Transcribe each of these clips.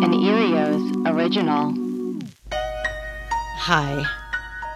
An Earios original. Hi,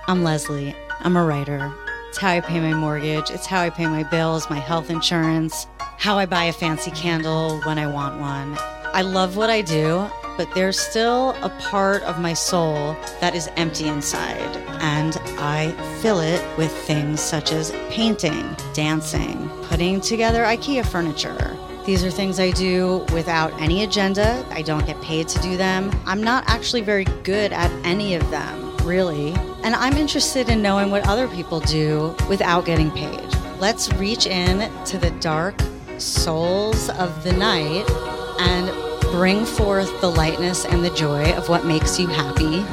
I'm Leslie. I'm a writer. It's how I pay my mortgage, it's how I pay my bills, my health insurance, how I buy a fancy candle when I want one. I love what I do, but there's still a part of my soul that is empty inside, and I fill it with things such as painting, dancing, putting together IKEA furniture. These are things I do without any agenda. I don't get paid to do them. I'm not actually very good at any of them, really. And I'm interested in knowing what other people do without getting paid. Let's reach in to the dark souls of the night and bring forth the lightness and the joy of what makes you happy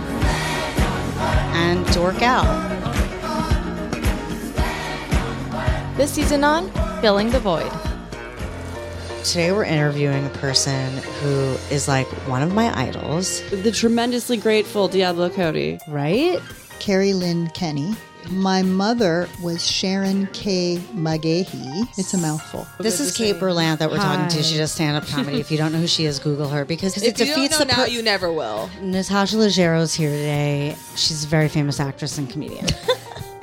and dork out. This season on Filling the Void. Today we're interviewing a person who is like one of my idols, The tremendously grateful Diablo Cody. right? Kerri Lynn Kenney. My mother was Sharon K. McGahee. It's a mouthful. This is Kate Berlant that we're talking to. She does stand up comedy. if you don't know who she is, Google her because it If you don't defeats know the now, pur- you never will. Natasha Leggero is here today. She's a very famous actress and comedian.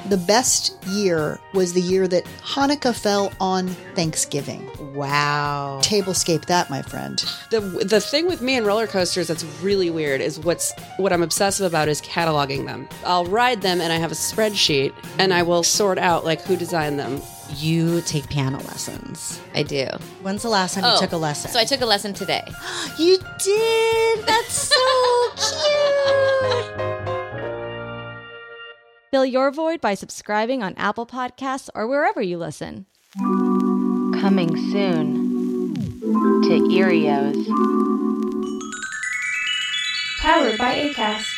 The best year was the year that Hanukkah fell on Thanksgiving. wow. Tablescape that, my friend. The the thing with me and roller coasters that's really weird is what's what I'm obsessive about is cataloging them. I'll ride them and I have a spreadsheet and I will sort out like who designed them. You take piano lessons. I do. When's the last time you oh, took a lesson? So I took a lesson today. you did. That's so cute. Fill your void by subscribing on Apple Podcasts or wherever you listen. Coming soon to Earios. Powered by ACAST.